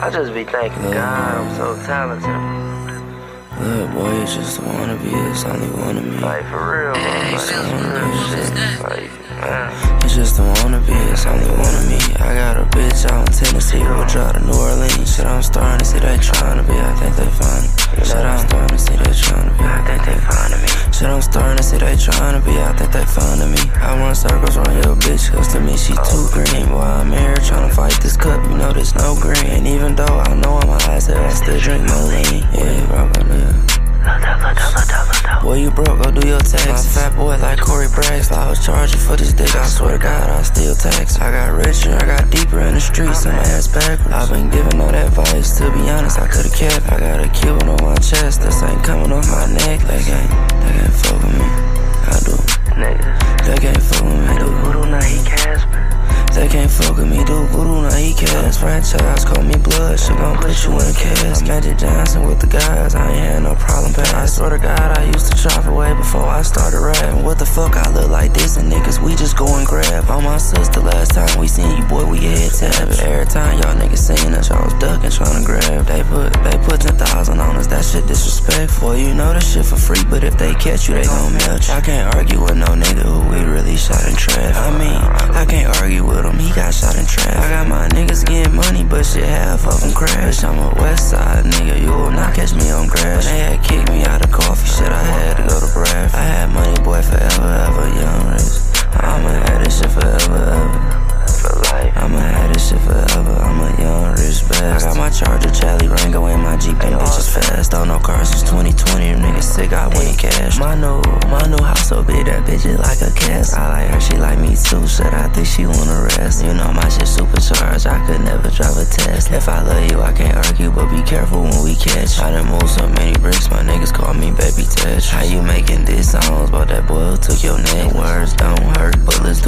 I just be thanking God I'm so talented. Look, boy, you just wanna be, it's only one of me. Like for real, bro. Like that's real shit. Like, man. You just don't wanna be, it's only one of me. I got a bitch out in Tennessee, we'll drive to New Orleans. Shit, I'm starting to see they trying to be, I think they find me. Shit, I'm starting to see they trying to be, I think they finding me. Shit, I'm starting to see they trying to be, out, think they finding me. I run circles around your bitch, cause to me she too green. Boy, I'm here trying to fight this cup, you know there's no green. And even though I know I'm a ass, I still drink my lean. Yeah, bro, yeah. Boy, you broke, go do your tax. I'm fat boy like Corey Brax. I was charging for this dick, I swear to God, I still tax. I got richer, streets, my ass backwards. I've been giving all that advice, to be honest, I could've kept. I got a Cuban on my chest, this ain't coming off my neck. They can't, they can't fuck with me. I do. Niggas. They can't fuck with me, Do voodoo, now he Casper. They can't fuck with me, dude. Voodoo, now he cast. Franchise, call me blood. Shit gon' put you in a cast. I'm Magic Johnson with the guys. I ain't had no problem swear to God, I used to chop away before I started rapping. What the fuck, I look like this and niggas, we just go and grab. On my sister, last time we seen you, boy, we head tapping. Every time y'all niggas seen us, y'all was ducking, trying to grab. They put, they put 10,000 on us, that shit disrespectful. You know this shit for free, but if they catch you, they gon' melt you. I can't argue with no nigga who we really shot in traffic. I mean, I can't shit, half of them crash. I'm a west side nigga, you will not catch me on grass. They had kicked me out of coffee, shit, I had to go to Brad. I had money, boy, forever, ever, young rich. I'ma have this shit forever, ever. For life. I'ma have this shit forever. I'm a young rich bastard. I got my Charger, Charlie Rango, and my Jeep. Them bitches fast. Don't know cars since 2020. Sick. I win cash. My new, my new house so big that bitch is like a cast. I like her, she like me too. Shit, I think she wanna rest. You know my shit supercharged. I could never drive a test. If I love you, I can't argue, but be careful when we catch. I done moved so many bricks. My niggas call me baby touch. How you making these songs about that boy took your neck? Words don't hurt, bullets do.